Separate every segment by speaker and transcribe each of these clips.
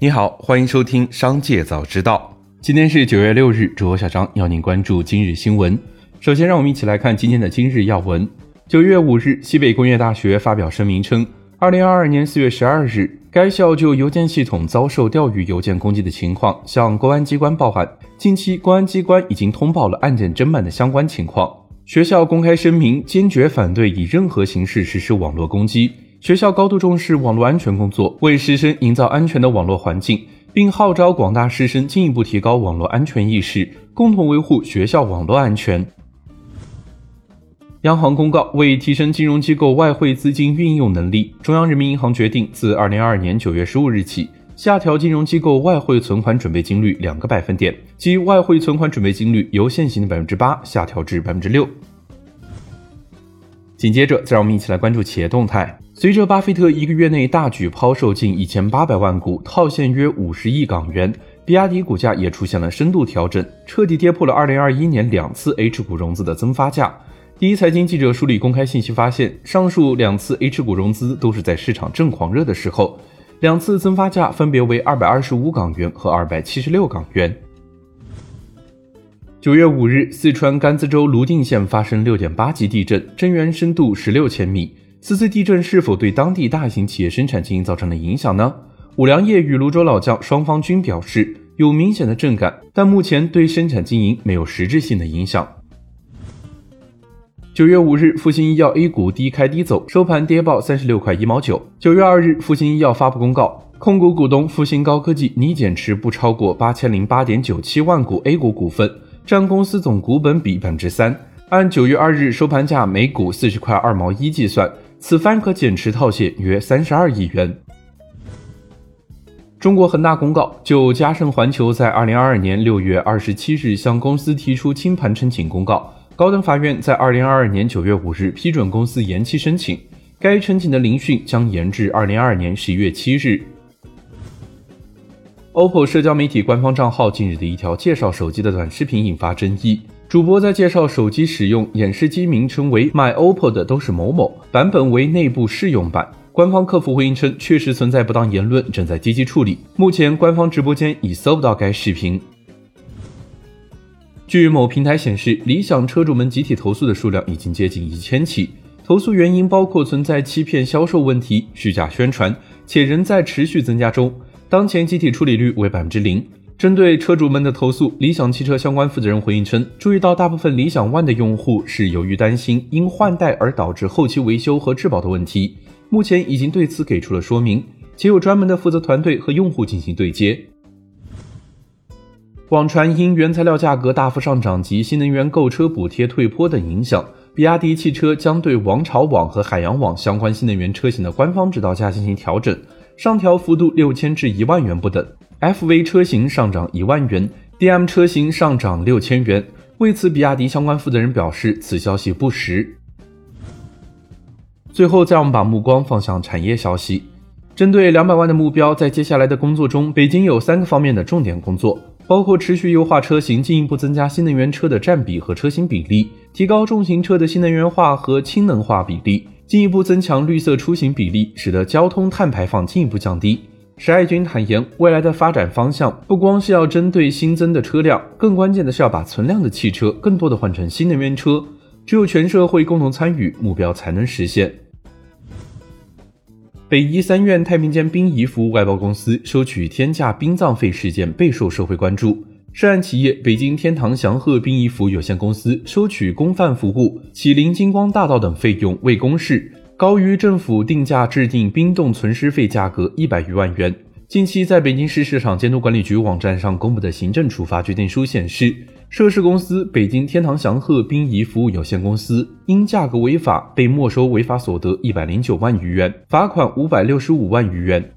Speaker 1: 你好，欢迎收听《商界早知道》。今天是九月六日，主播小张要您关注今日新闻。首先，让我们一起来看今天的今日要闻。九月五日，西北工业大学发表声明称，二零二二年四月十二日，该校就邮件系统遭受钓鱼邮件攻击的情况向公安机关报案。近期，公安机关已经通报了案件侦办的相关情况。学校公开声明，坚决反对以任何形式实施网络攻击。学校高度重视网络安全工作，为师生营造安全的网络环境，并号召广大师生进一步提高网络安全意识，共同维护学校网络安全。央行公告，为提升金融机构外汇资金运用能力，中央人民银行决定自二零二二年九月十五日起。下调金融机构外汇存款准备金率两个百分点，即外汇存款准备金率由现行的百分之八下调至百分之六。紧接着，再让我们一起来关注企业动态。随着巴菲特一个月内大举抛售近一千八百万股，套现约五十亿港元，比亚迪股价也出现了深度调整，彻底跌破了二零二一年两次 H 股融资的增发价。第一财经记者梳理公开信息发现，上述两次 H 股融资都是在市场正狂热的时候。两次增发价分别为二百二十五港元和二百七十六港元。九月五日，四川甘孜州泸定县发生六点八级地震，震源深度十六千米。此次地震是否对当地大型企业生产经营造成了影响呢？五粮液与泸州老窖双方均表示有明显的震感，但目前对生产经营没有实质性的影响。九月五日，复星医药 A 股低开低走，收盘跌报三十六块一毛九。九月二日，复星医药发布公告，控股股东复星高科技拟减持不超过八千零八点九七万股 A 股股份，占公司总股本比百分之三。按九月二日收盘价每股四十块二毛一计算，此番可减持套现约三十二亿元。中国恒大公告，就嘉盛环球在二零二二年六月二十七日向公司提出清盘申请公告。高等法院在二零二二年九月五日批准公司延期申请，该申请的聆讯将延至二零二二年十一月七日。OPPO 社交媒体官方账号近日的一条介绍手机的短视频引发争议，主播在介绍手机使用演示机名称为“ My OPPO 的都是某某”，版本为内部试用版。官方客服回应称，确实存在不当言论，正在积极处理。目前官方直播间已搜不到该视频。据某平台显示，理想车主们集体投诉的数量已经接近一千起，投诉原因包括存在欺骗销售问题、虚假宣传，且仍在持续增加中。当前集体处理率为百分之零。针对车主们的投诉，理想汽车相关负责人回应称，注意到大部分理想 ONE 的用户是由于担心因换代而导致后期维修和质保的问题，目前已经对此给出了说明，且有专门的负责团队和用户进行对接。网传因原材料价格大幅上涨及新能源购车补贴退坡等影响，比亚迪汽车将对王朝网和海洋网相关新能源车型的官方指导价进行调整，上调幅度六千至一万元不等。FV 车型上涨一万元，DM 车型上涨六千元。为此，比亚迪相关负责人表示，此消息不实。最后，再让我们把目光放向产业消息。针对两百万的目标，在接下来的工作中，北京有三个方面的重点工作。包括持续优化车型，进一步增加新能源车的占比和车型比例，提高重型车的新能源化和氢能化比例，进一步增强绿色出行比例，使得交通碳排放进一步降低。石爱军坦言，未来的发展方向不光是要针对新增的车辆，更关键的是要把存量的汽车更多的换成新能源车，只有全社会共同参与，目标才能实现。北医三院太平间殡仪服务外包公司收取天价殡葬费事件备受社会关注。涉案企业北京天堂祥鹤殡仪服务有限公司收取公饭服务、启灵金光大道等费用未公示，高于政府定价制定冰冻存尸费价格一百余万元。近期在北京市市场监督管理局网站上公布的行政处罚决定书显示。涉事公司北京天堂祥鹤殡仪服务有限公司因价格违法被没收违法所得一百零九万余元，罚款五百六十五万余元。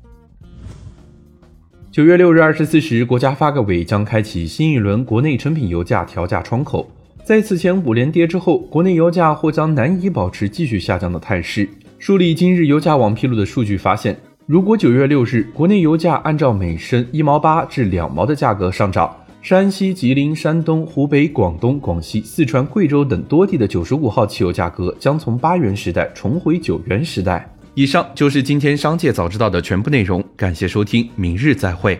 Speaker 1: 九月六日二十四时，国家发改委将开启新一轮国内成品油价调价窗口。在此前五连跌之后，国内油价或将难以保持继续下降的态势。梳理今日油价网披露的数据发现，如果九月六日国内油价按照每升一毛八至两毛的价格上涨，山西、吉林、山东、湖北、广东、广西、四川、贵州等多地的九十五号汽油价格将从八元时代重回九元时代。以上就是今天商界早知道的全部内容，感谢收听，明日再会。